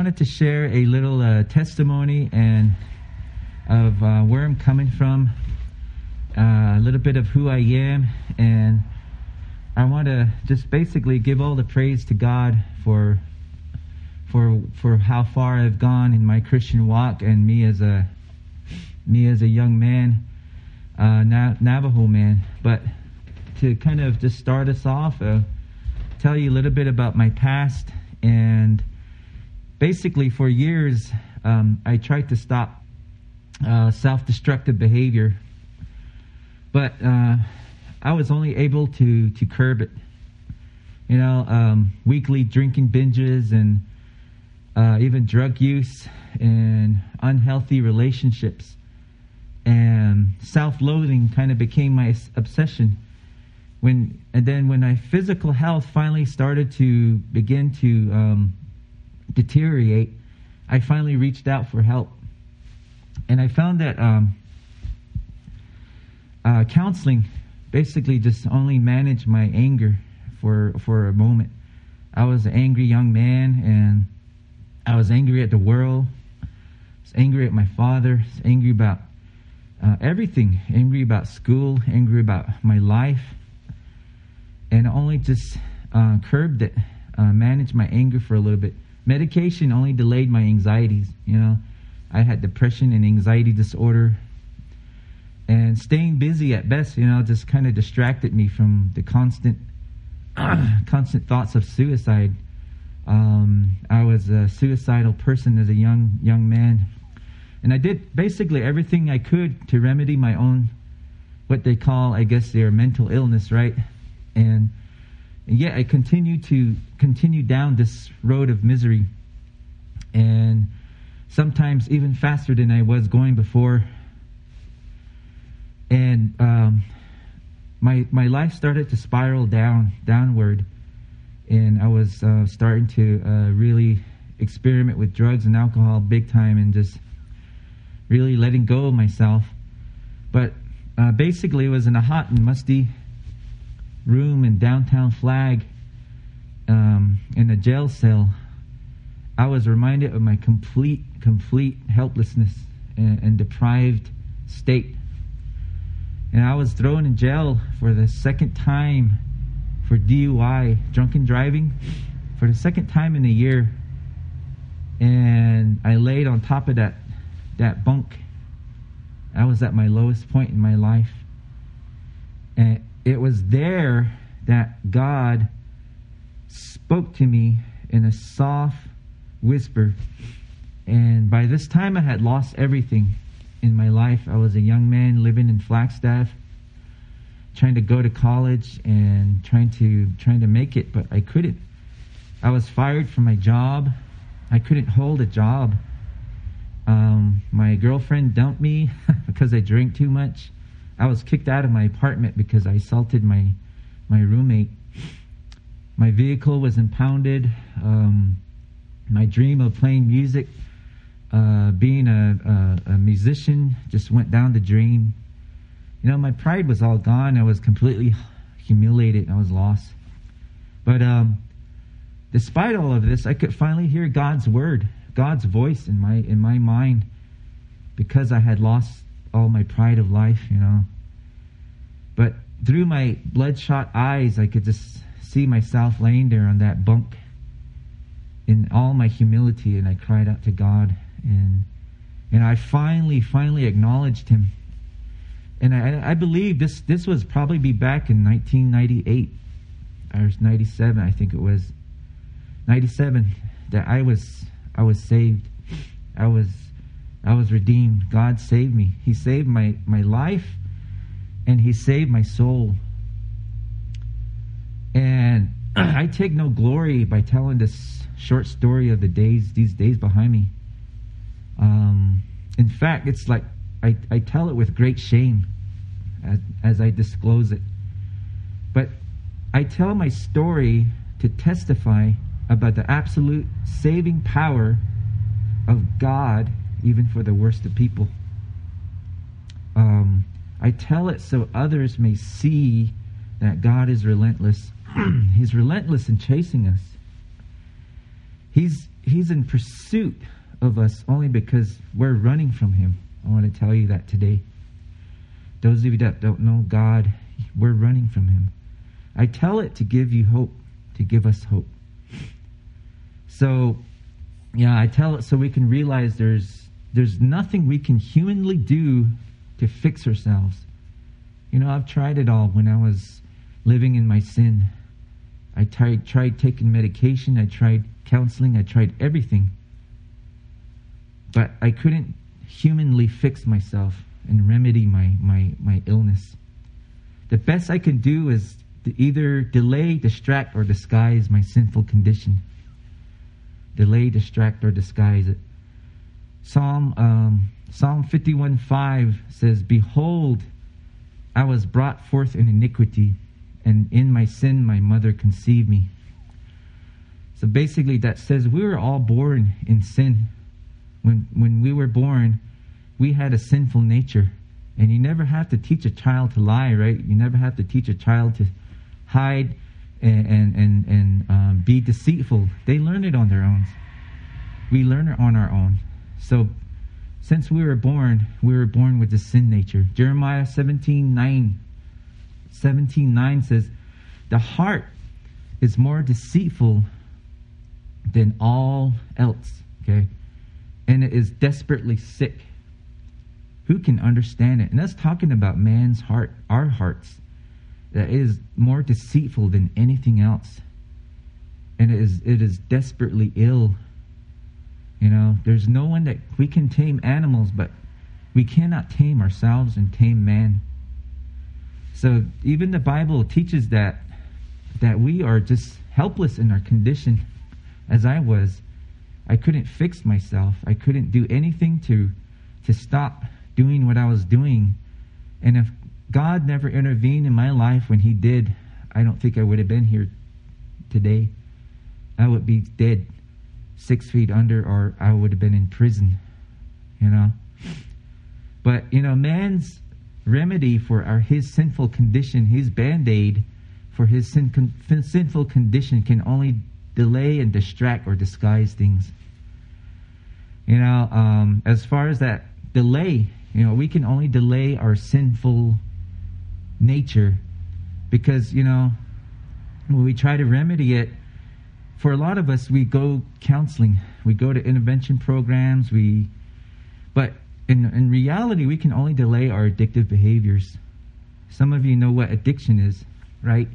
wanted to share a little uh, testimony and of uh, where I'm coming from, uh, a little bit of who I am, and I want to just basically give all the praise to God for for for how far I've gone in my Christian walk and me as a me as a young man, uh, Navajo man. But to kind of just start us off, uh, tell you a little bit about my past and basically for years um, I tried to stop uh, self-destructive behavior, but uh, I was only able to to curb it. You know, um, weekly drinking binges and uh, even drug use and unhealthy relationships. And self-loathing kind of became my obsession. When and then when my physical health finally started to begin to um, deteriorate i finally reached out for help and i found that um, uh, counseling basically just only managed my anger for for a moment i was an angry young man and I was angry at the world. I was angry at my father. I was angry about uh, everything. Angry about school. Angry about my life. And only just uh, curbed it. Uh, managed my anger for a little bit. Medication only delayed my anxieties. You know, I had depression and anxiety disorder. And staying busy at best, you know, just kind of distracted me from the constant, constant thoughts of suicide um, I was a suicidal person as a young young man, and I did basically everything I could to remedy my own, what they call, I guess, their mental illness, right? And, and yet I continued to continue down this road of misery, and sometimes even faster than I was going before. And um, my my life started to spiral down downward and I was uh, starting to uh, really experiment with drugs and alcohol big time and just really letting go of myself. But uh, basically, it was in a hot and musty room in downtown Flag um, in a jail cell. I was reminded of my complete, complete helplessness and, and deprived state. And I was thrown in jail for the second time for DUI, drunken driving, for the second time in a year. And I laid on top of that that bunk. I was at my lowest point in my life. And it was there that God spoke to me in a soft whisper. And by this time, I had lost everything in my life. I was a young man living in Flagstaff trying to go to college and trying to trying to make it, but I couldn't. I was fired from my job. I couldn't hold a job. Um, my girlfriend dumped me because I drank too much. I was kicked out of my apartment because I assaulted my my roommate. My vehicle was impounded. Um, my dream of playing music, uh, being a, a, a musician, just went down the drain. You know, my pride was all gone. I was completely humiliated. I was lost. But um, despite all of this, I could finally hear God's word, God's voice in my in my mind, because I had lost all my pride of life. You know. But through my bloodshot eyes, I could just see myself laying there on that bunk in all my humility, and I cried out to God, and and I finally, finally acknowledged Him and I, I believe this this was probably be back in 1998 or 97, I think it was 97 that I was I was saved. I was I was redeemed. God saved me. He saved my my life and he saved my soul. And I take no glory by telling this short story of the days these days behind me. Um, in fact, it's like I, I tell it with great shame as, as I disclose it. But I tell my story to testify about the absolute saving power of God, even for the worst of people. Um, I tell it so others may see that God is relentless. He's relentless in chasing us. He's He's in pursuit of us only because we're running from Him. I want to tell you that today. Those of you that don't know God, we're running from Him. I tell it to give you hope, to give us hope. So, yeah, I tell it so we can realize there's there's nothing we can humanly do to fix ourselves. You know, I've tried it all when I was living in my sin. I tried tried taking medication, I tried counseling, I tried everything. But I couldn't humanly fix myself and remedy my, my, my illness. The best I can do is to either delay, distract, or disguise my sinful condition. Delay, distract, or disguise it. Psalm um, Psalm 51:5 says, "Behold, I was brought forth in iniquity, and in my sin my mother conceived me." So basically, that says we were all born in sin. When when we were born, we had a sinful nature, and you never have to teach a child to lie, right? You never have to teach a child to hide and and and, and um, be deceitful. They learn it on their own. We learn it on our own. So, since we were born, we were born with the sin nature. Jeremiah 17 9, 17 9 says, The heart is more deceitful than all else, okay? And it is desperately sick. Who can understand it? And that's talking about man's heart, our hearts, that is more deceitful than anything else. And it is, it is desperately ill you know, there's no one that we can tame animals, but we cannot tame ourselves and tame man. So even the Bible teaches that that we are just helpless in our condition as I was. I couldn't fix myself. I couldn't do anything to to stop doing what I was doing. And if God never intervened in my life when he did, I don't think I would have been here today. I would be dead six feet under, or I would have been in prison, you know. But, you know, man's remedy for our, his sinful condition, his band aid for his sin, con, sinful condition can only delay and distract or disguise things. You know, um, as far as that delay, you know, we can only delay our sinful nature because, you know, when we try to remedy it, for a lot of us, we go counseling, we go to intervention programs, we, but in, in reality, we can only delay our addictive behaviors. Some of you know what addiction is, right?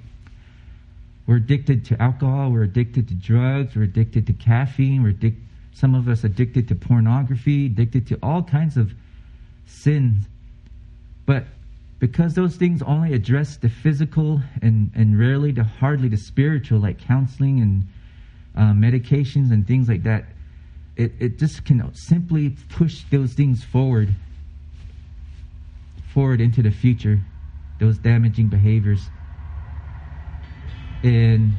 We're addicted to alcohol, we're addicted to drugs, we're addicted to caffeine, we're addic- some of us addicted to pornography, addicted to all kinds of sins. But because those things only address the physical and, and rarely the hardly the spiritual, like counseling and uh, medications and things like that, it, it just can simply push those things forward, forward into the future, those damaging behaviors. And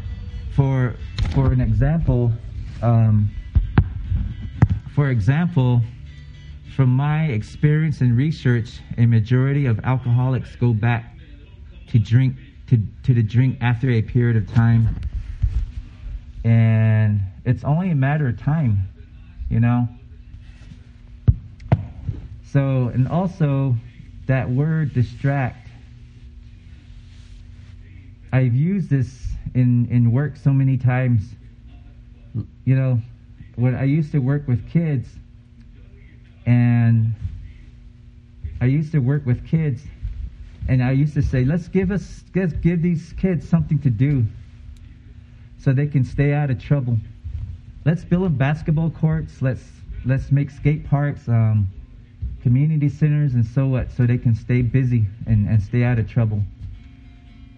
for for an example, um, for example, from my experience and research, a majority of alcoholics go back to drink to, to the drink after a period of time and it's only a matter of time, you know. So, and also that word distract. I've used this in in work so many times. You know, when I used to work with kids, and I used to work with kids, and I used to say, "Let's give us let's give these kids something to do." So they can stay out of trouble. Let's build basketball courts. Let's let's make skate parks, um, community centers, and so what, so they can stay busy and, and stay out of trouble.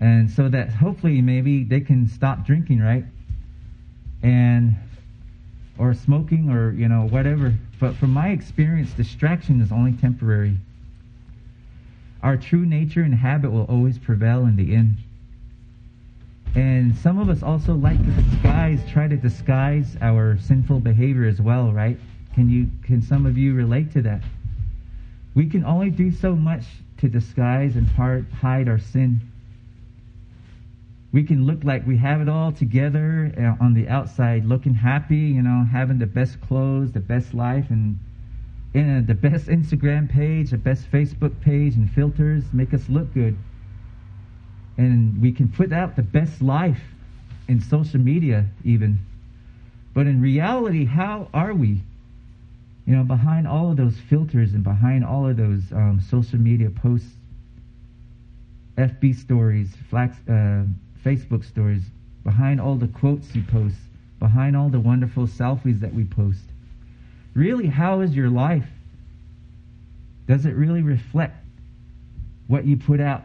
And so that hopefully maybe they can stop drinking, right? And or smoking or you know whatever. But from my experience, distraction is only temporary. Our true nature and habit will always prevail in the end. And some of us also like to disguise, try to disguise our sinful behavior as well, right? Can you can some of you relate to that? We can only do so much to disguise and part, hide our sin. we can look like we have it all together uh, on the outside, looking happy, you know, having the best clothes, the best life, and in the best Instagram page, the best Facebook page, and filters make us look good. And we can put out the best life in social media, even. But in reality, how are we? You know, behind all of those filters and behind all of those um, social media posts, FB stories, flax, uh, Facebook stories, behind all the quotes you post, behind all the wonderful selfies that we post, really, how is your life? Does it really reflect what you put out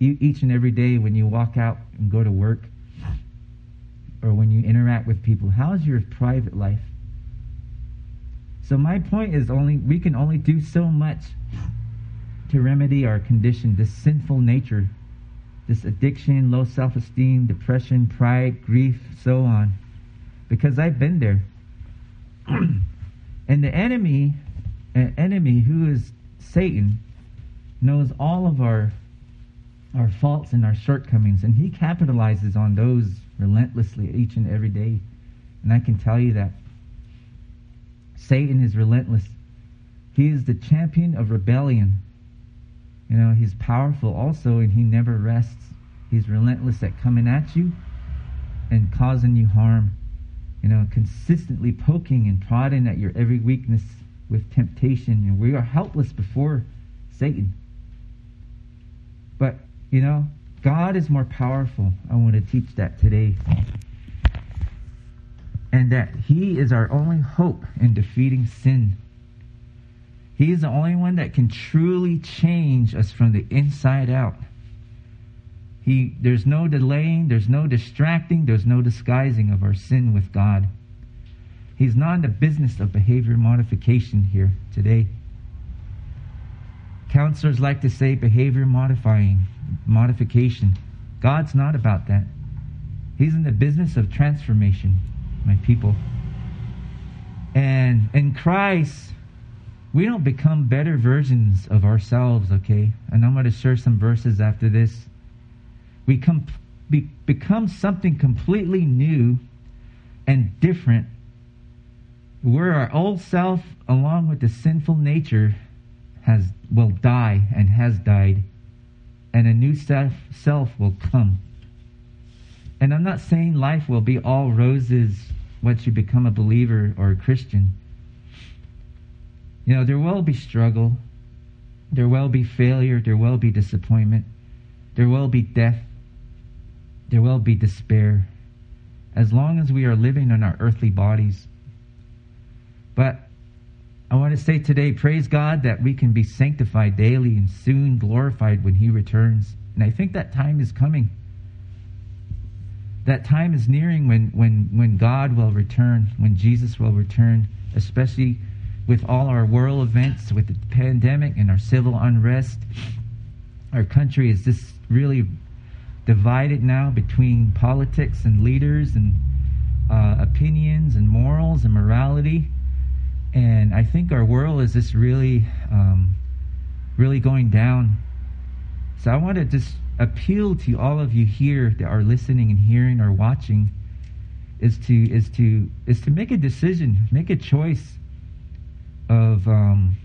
each and every day when you walk out and go to work or when you interact with people? How is your private life? So my point is only we can only do so much to remedy our condition, this sinful nature, this addiction, low self-esteem, depression, pride, grief, so on. Because I've been there. and the enemy, an enemy who is Satan, knows all of our our faults and our shortcomings, and he capitalizes on those relentlessly each and every day. And I can tell you that Satan is relentless. He is the champion of rebellion. You know, he's powerful also, and he never rests. He's relentless at coming at you and causing you harm. You know, consistently poking and prodding at your every weakness with temptation. And we are helpless before Satan. But, you know, God is more powerful. I want to teach that today. And that He is our only hope in defeating sin. He is the only one that can truly change us from the inside out. He, there's no delaying, there's no distracting, there's no disguising of our sin with God. He's not in the business of behavior modification here today. Counselors like to say behavior modifying, modification. God's not about that. He's in the business of transformation, my people. And in Christ, we don't become better versions of ourselves, okay? And I'm going to share some verses after this. We com- be- become something completely new and different where our old self, along with the sinful nature, has will die and has died, and a new self, self will come. And I'm not saying life will be all roses once you become a believer or a Christian. You know, there will be struggle, there will be failure, there will be disappointment, there will be death, there will be despair, as long as we are living in our earthly bodies. But I want to say today, praise God that we can be sanctified daily and soon glorified when He returns. And I think that time is coming. That time is nearing when, when, when God will return, when Jesus will return, especially with all our world events, with the pandemic and our civil unrest. Our country is just really divided now between politics and leaders and uh, opinions and morals and morality. And I think our world is just really, um, really going down. So I want to just appeal to all of you here that are listening and hearing or watching is to is to is to make a decision, make a choice of um,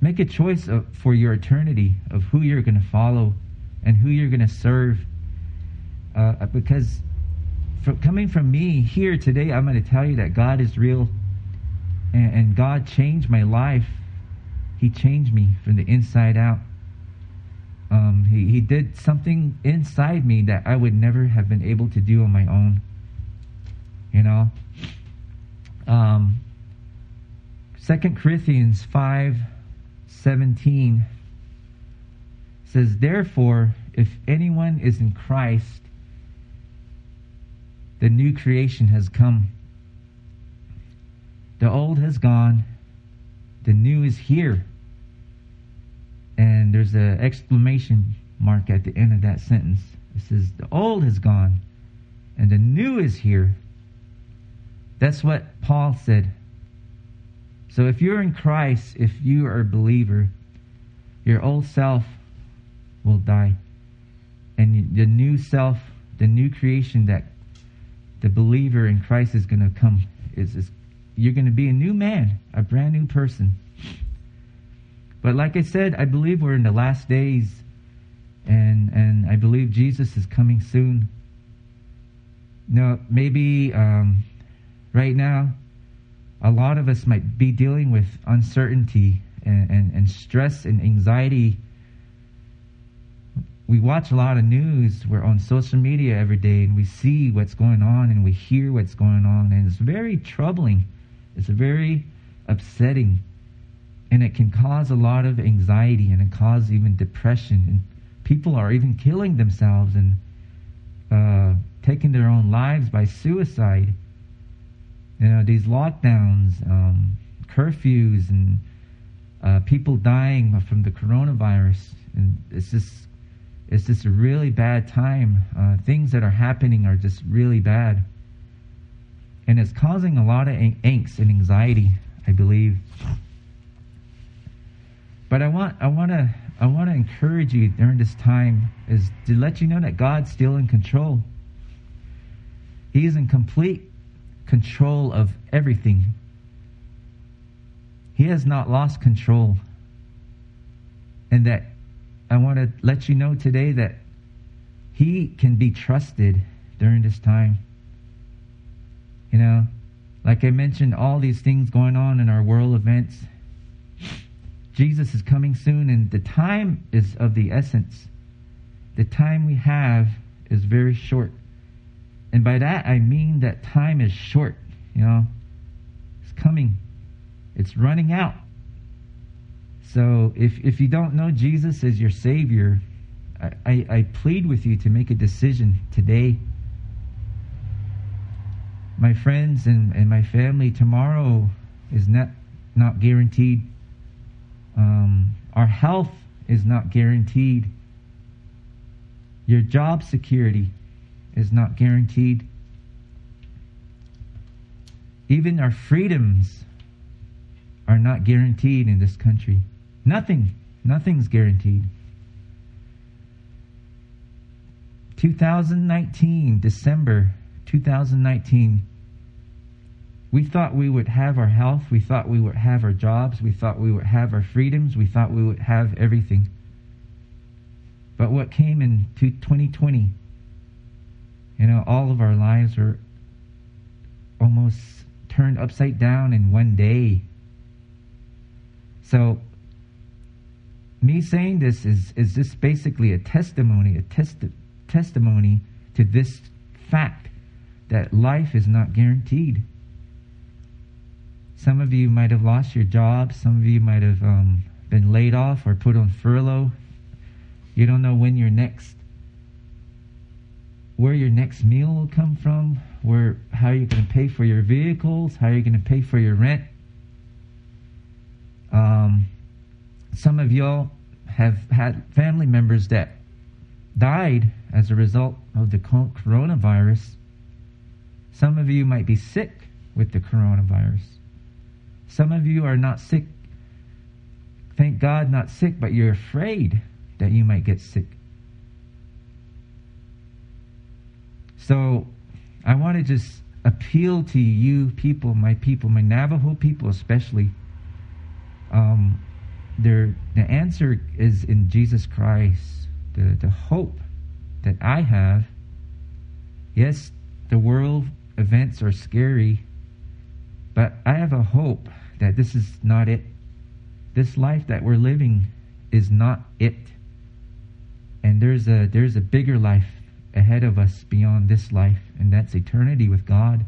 make a choice of, for your eternity of who you're going to follow and who you're going to serve. Uh, because from, coming from me here today, I'm going to tell you that God is real and, and God changed my life. He changed me from the inside out. Um, he, he did something inside me that I would never have been able to do on my own. You know? Um, 2 Corinthians 5 17 says, Therefore, if anyone is in Christ, the new creation has come. The old has gone, the new is here. And there's an exclamation mark at the end of that sentence. It says, The old has gone, and the new is here. That's what Paul said. So if you're in Christ, if you are a believer, your old self will die. and the new self, the new creation that the believer in Christ is going to come is, is you're going to be a new man, a brand new person. But like I said, I believe we're in the last days and and I believe Jesus is coming soon. Now, maybe um, right now, a lot of us might be dealing with uncertainty and, and, and stress and anxiety. We watch a lot of news. We're on social media every day, and we see what's going on, and we hear what's going on, and it's very troubling. It's very upsetting, and it can cause a lot of anxiety, and it causes even depression and people are even killing themselves and uh, taking their own lives by suicide. You know, these lockdowns, um, curfews, and uh, people dying from the coronavirus, and it's just it's just a really bad time. Uh, things that are happening are just really bad, and it's causing a lot of angst and anxiety, I believe. But I want I want to I want to encourage you during this time is to let you know that God's still in control. He is in complete control of everything. He has not lost control. And that I want to let you know today that He can be trusted during this time. You know, like I mentioned, all these things going on in our world events Jesus is coming soon, and the time is of the essence. The time we have is very short. And by that, I mean that time is short. You know, it's coming, it's running out. So if, if you don't know Jesus as your Savior, I, I, I plead with you to make a decision today. My friends and, and my family, tomorrow is not, not guaranteed. Um, our health is not guaranteed. Your job security is not guaranteed. Even our freedoms are not guaranteed in this country. Nothing, nothing's guaranteed. 2019, December 2019, we thought we would have our health. We thought we would have our jobs. We thought we would have our freedoms. We thought we would have everything. But what came in 2020, you know, all of our lives were almost turned upside down in one day. So, me saying this is, is just basically a testimony, a testi- testimony to this fact that life is not guaranteed. Some of you might have lost your job. Some of you might have um, been laid off or put on furlough. You don't know when your next, where your next meal will come from. Where how you're going to pay for your vehicles. How you're going to pay for your rent. Um, some of y'all have had family members that died as a result of the coronavirus. Some of you might be sick with the coronavirus. Some of you are not sick. Thank God, not sick, but you're afraid that you might get sick. So I want to just appeal to you people, my people, my Navajo people especially. Um, the answer is in Jesus Christ. The, the hope that I have. Yes, the world events are scary, but I have a hope that this is not it. This life that we're living is not it. And there's a there's a bigger life ahead of us beyond this life, and that's eternity with God.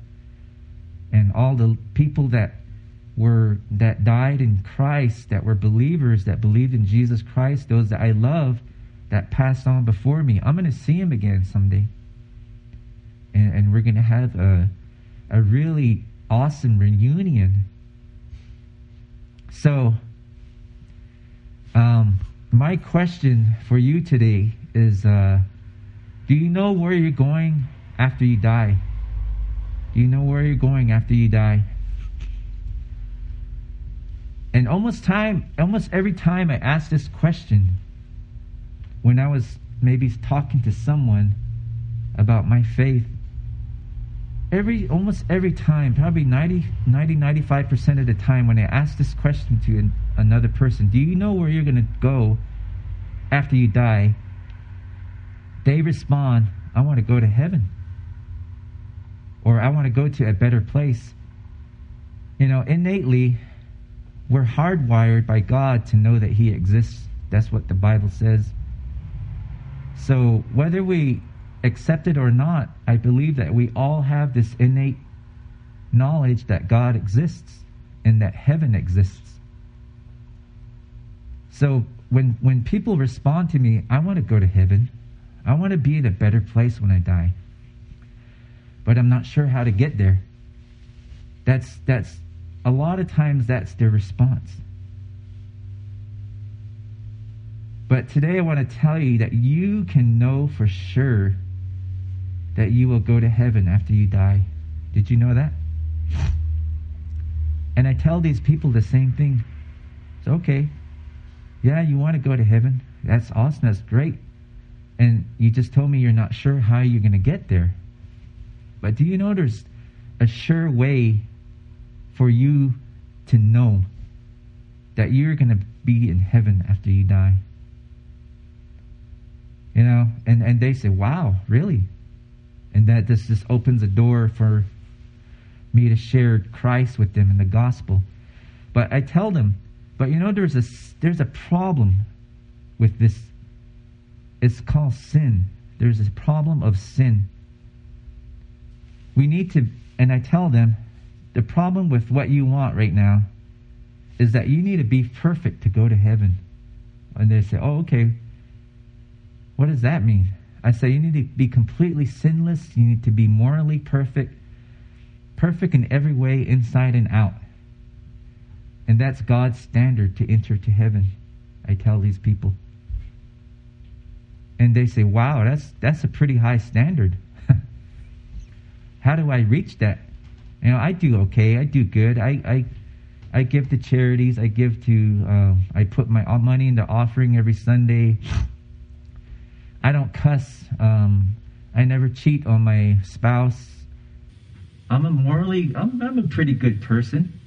And all the people that were that died in Christ, that were believers, that believed in Jesus Christ, those that I love, that passed on before me. I'm going to see him again someday. And, and we're going to have a, a really awesome reunion. So, um, my question for you today is uh, Do you know where you're going after you die? Do you know where you're going after you die? And almost time, almost every time I ask this question, when I was maybe talking to someone about my faith, every almost every time, probably 90, 90 95% of the time when I ask this question to an, another person, do you know where you're going to go after you die? They respond, I want to go to heaven. Or I want to go to a better place. You know, innately, we're hardwired by God to know that He exists. That's what the Bible says. So, whether we accept it or not, I believe that we all have this innate knowledge that God exists and that heaven exists. So, when, when people respond to me, I want to go to heaven, I want to be in a better place when I die. But I'm not sure how to get there. That's, that's a lot of times that's their response. But today I want to tell you that you can know for sure that you will go to heaven after you die. Did you know that? And I tell these people the same thing. It's okay. Yeah, you want to go to heaven. That's awesome. That's great. And you just told me you're not sure how you're going to get there. But do you know there's a sure way for you to know that you're going to be in heaven after you die? You know, and, and they say, wow, really? And that this just opens a door for me to share Christ with them in the gospel. But I tell them, but you know, there's a, there's a problem with this it's called sin. There's a problem of sin. We need to, and I tell them, the problem with what you want right now is that you need to be perfect to go to heaven. And they say, oh, okay. What does that mean? I say, you need to be completely sinless. You need to be morally perfect, perfect in every way, inside and out. And that's God's standard to enter to heaven. I tell these people and they say, "Wow, that's that's a pretty high standard. How do I reach that?" You know, I do okay. I do good. I I, I give to charities. I give to. Uh, I put my money into offering every Sunday. I don't cuss. Um, I never cheat on my spouse. I'm a morally. I'm, I'm a pretty good person.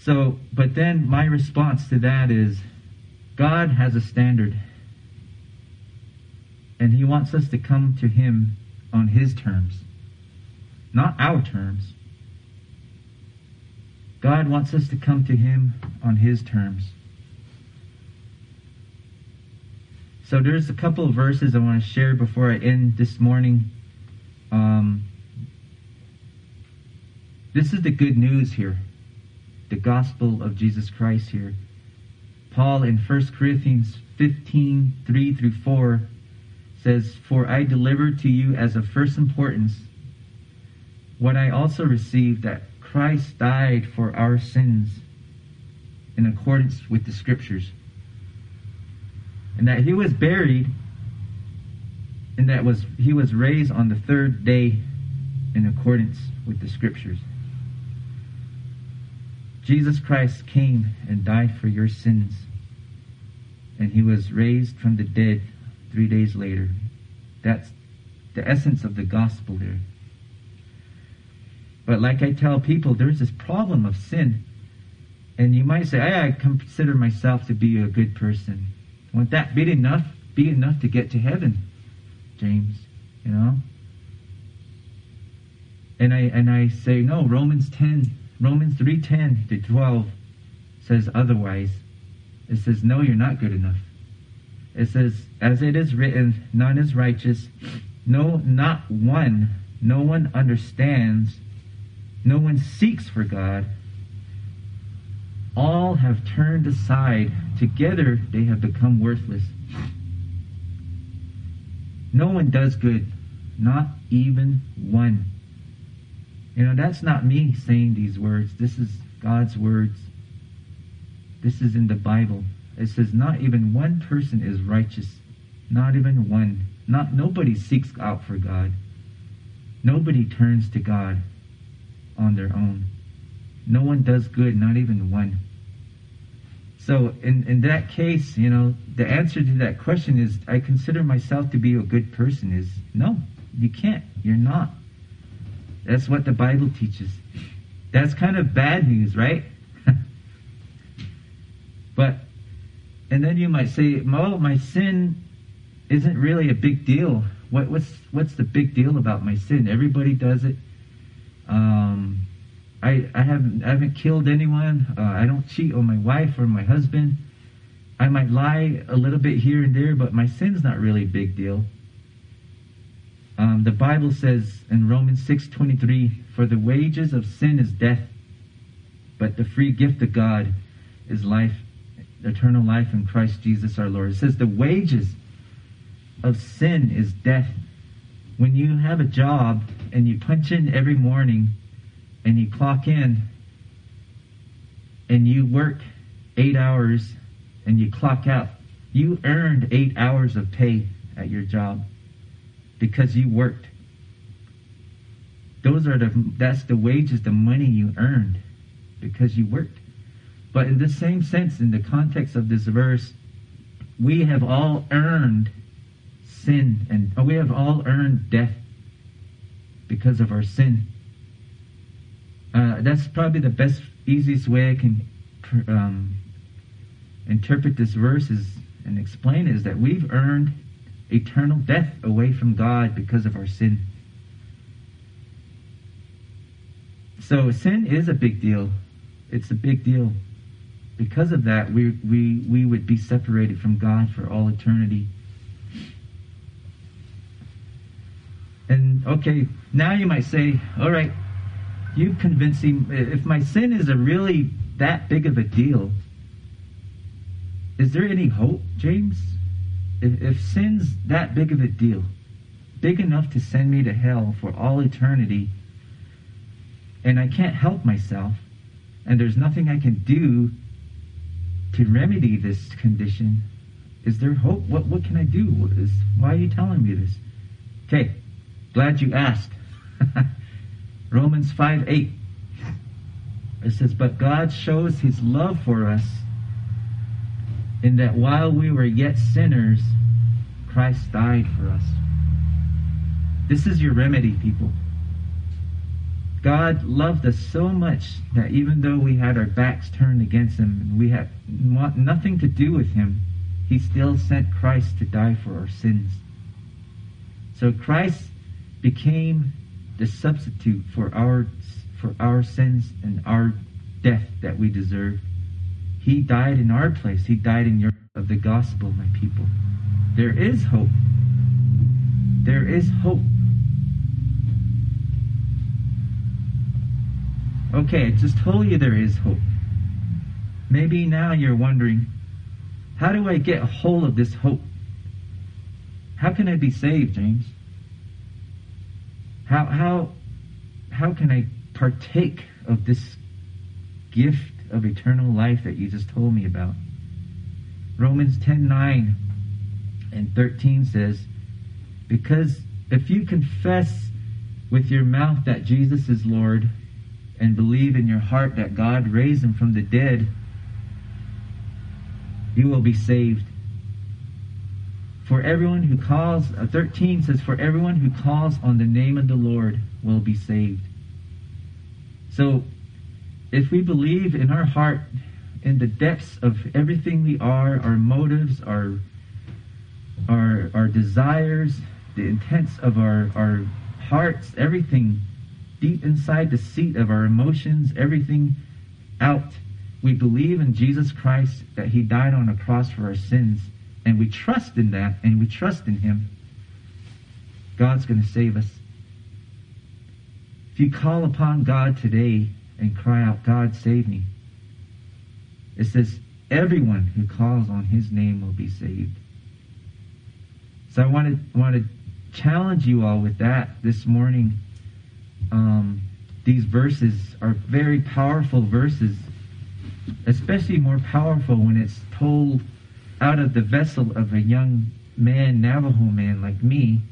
So, but then my response to that is, God has a standard and he wants us to come to him on his terms, not our terms. God wants us to come to him on his terms. So there's a couple of verses I want to share before I end this morning. Um, this is the good news here, the gospel of Jesus Christ here. Paul in 1 Corinthians 15, 3 through 4 says, For I delivered to you as of first importance what I also received that Christ died for our sins in accordance with the Scriptures, and that he was buried, and that was he was raised on the third day in accordance with the Scriptures. Jesus Christ came and died for your sins, and he was raised from the dead three days later. That's the essence of the gospel there. But like I tell people, there's this problem of sin. And you might say, hey, I consider myself to be a good person. Won't that be enough? Be enough to get to heaven, James? You know? And I and I say, no, Romans 10, Romans 3:10 to 12 says otherwise. It says, no, you're not good enough. It says, As it is written, none is righteous, no, not one. No one understands, no one seeks for God. All have turned aside. Together they have become worthless. No one does good, not even one. You know, that's not me saying these words. This is God's words. This is in the Bible. It says, not even one person is righteous. Not even one. Not nobody seeks out for God. Nobody turns to God on their own. No one does good, not even one. So in, in that case, you know, the answer to that question is I consider myself to be a good person is no, you can't. You're not. That's what the Bible teaches. That's kind of bad news, right? but and then you might say, "Well, my sin isn't really a big deal. What, what's what's the big deal about my sin? Everybody does it. Um, I I haven't I haven't killed anyone. Uh, I don't cheat on my wife or my husband. I might lie a little bit here and there, but my sin's not really a big deal. Um, the Bible says in Romans six twenty three, "For the wages of sin is death, but the free gift of God is life, eternal life in Christ Jesus our Lord." It says the wages of sin is death. When you have a job and you punch in every morning and you clock in and you work eight hours and you clock out, you earned eight hours of pay at your job because you worked. Those are the that's the wages, the money you earned because you worked. But in the same sense, in the context of this verse, we have all earned sin and we have all earned death because of our sin. Uh, that's probably the best, easiest way I can um, interpret this verse is, and explain is that we've earned eternal death away from God because of our sin. So sin is a big deal. It's a big deal. Because of that, we, we, we would be separated from God for all eternity. And okay, now you might say, all right, you convince him. If my sin is a really that big of a deal, is there any hope, James? If, if sin's that big of a deal, big enough to send me to hell for all eternity, and I can't help myself, and there's nothing I can do to remedy this condition, is there hope? What what can I do? Why are you telling me this? Okay, Glad you asked. Romans 5 8. It says, But God shows his love for us in that while we were yet sinners, Christ died for us. This is your remedy, people. God loved us so much that even though we had our backs turned against him and we had nothing to do with him, he still sent Christ to die for our sins. So Christ became the substitute for our for our sins and our death that we deserve. He died in our place. He died in your of the gospel, my people. There is hope. There is hope. Okay, I just told you there is hope. Maybe now you're wondering, how do I get a hold of this hope? How can I be saved, James? How, how, how can I partake of this gift of eternal life that you just told me about? Romans 10 9 and 13 says, Because if you confess with your mouth that Jesus is Lord and believe in your heart that God raised him from the dead, you will be saved. For everyone who calls, uh, 13 says, For everyone who calls on the name of the Lord will be saved. So, if we believe in our heart, in the depths of everything we are, our motives, our, our, our desires, the intents of our, our hearts, everything deep inside the seat of our emotions, everything out, we believe in Jesus Christ that He died on a cross for our sins and we trust in that and we trust in Him, God's going to save us. If you call upon God today and cry out, God, save me, it says, everyone who calls on His name will be saved. So I want to, want to challenge you all with that this morning. Um, these verses are very powerful verses, especially more powerful when it's told out of the vessel of a young man, Navajo man like me,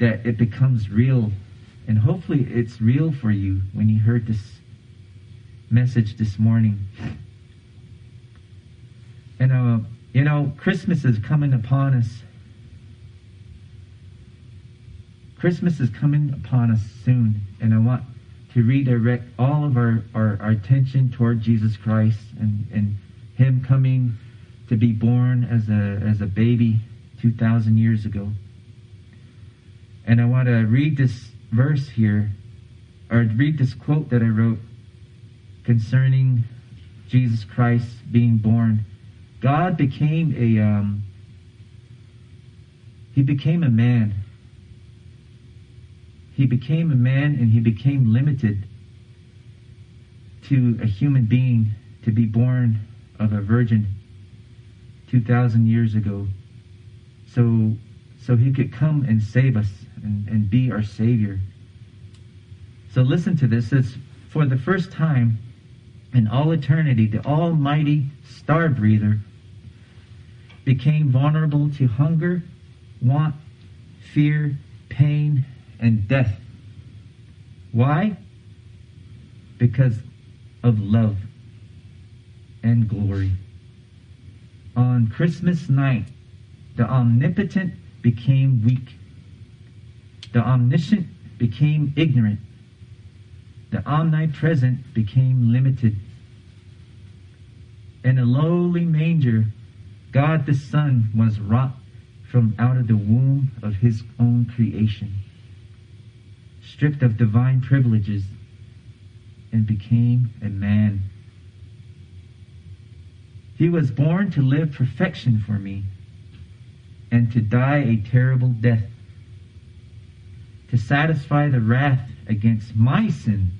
that it becomes real. And hopefully it's real for you when you heard this message this morning. And, uh, you know, Christmas is coming upon us. Christmas is coming upon us soon, and I want to redirect all of our, our, our attention toward Jesus Christ and, and Him coming to be born as a, as a baby 2,000 years ago. And I want to read this verse here, or read this quote that I wrote concerning Jesus Christ being born. God became a um, he became a man. He became a man and he became limited to a human being to be born of a virgin 2,000 years ago. So, so he could come and save us and, and be our Savior. So listen to this. It's for the first time in all eternity, the almighty star breather became vulnerable to hunger, want, fear, pain, and death. Why? Because of love and glory. On Christmas night, the omnipotent became weak. The omniscient became ignorant. The omnipresent became limited. In a lowly manger, God the Son was wrought from out of the womb of his own creation, stripped of divine privileges, and became a man. He was born to live perfection for me and to die a terrible death, to satisfy the wrath against my sin.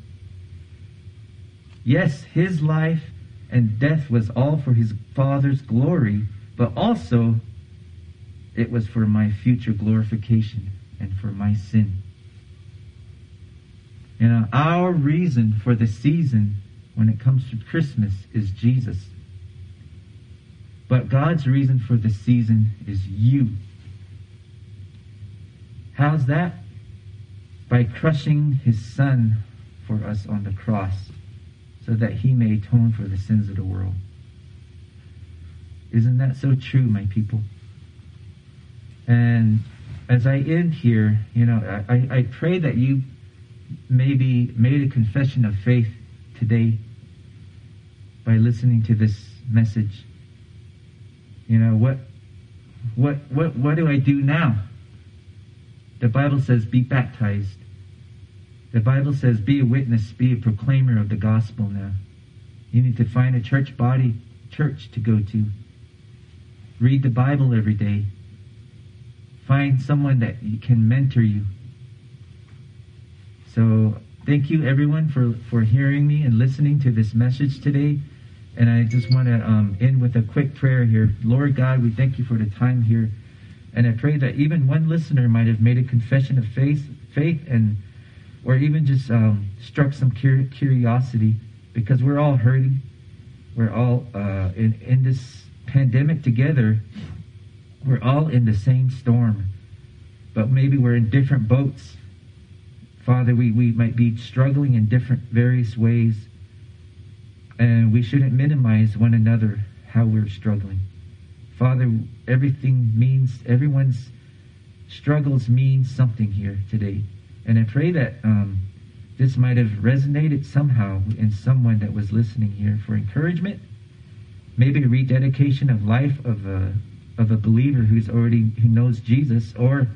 Yes, his life and death was all for his Father's glory, but also it was for my future glorification and for my sin. You know, our reason for the season when it comes to Christmas is Jesus. But God's reason for the season is you. How's that? By crushing his son for us on the cross so that he may atone for the sins of the world. Isn't that so true, my people? And as I end here, you know, I, I pray that you maybe made a confession of faith today by listening to this message. You know, what what what what do I do now? The Bible says be baptized. The Bible says be a witness, be a proclaimer of the gospel now. You need to find a church body, church to go to. Read the Bible every day. Find someone that can mentor you. So thank you everyone for, for hearing me and listening to this message today. And I just want to um, end with a quick prayer here. Lord God, we thank you for the time here. And I pray that even one listener might have made a confession of faith, faith and or even just um, struck some curiosity because we're all hurting. We're all uh, in, in this pandemic together. We're all in the same storm, but maybe we're in different boats. Father, we, we might be struggling in different various ways, and we shouldn't minimize one another how we're struggling. Father, everything means, everyone's struggles mean something here today. And I pray that um, this might have resonated somehow in someone that was listening here for encouragement, maybe a rededication of life of a of a believer who's already who knows Jesus, or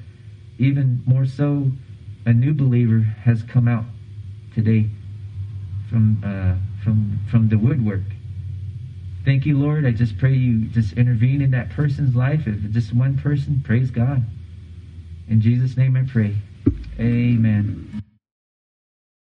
even more so, a new believer has come out today from uh, from from the woodwork. Thank you, Lord. I just pray you just intervene in that person's life. If it's just one person, praise God. In Jesus' name I pray. Amen.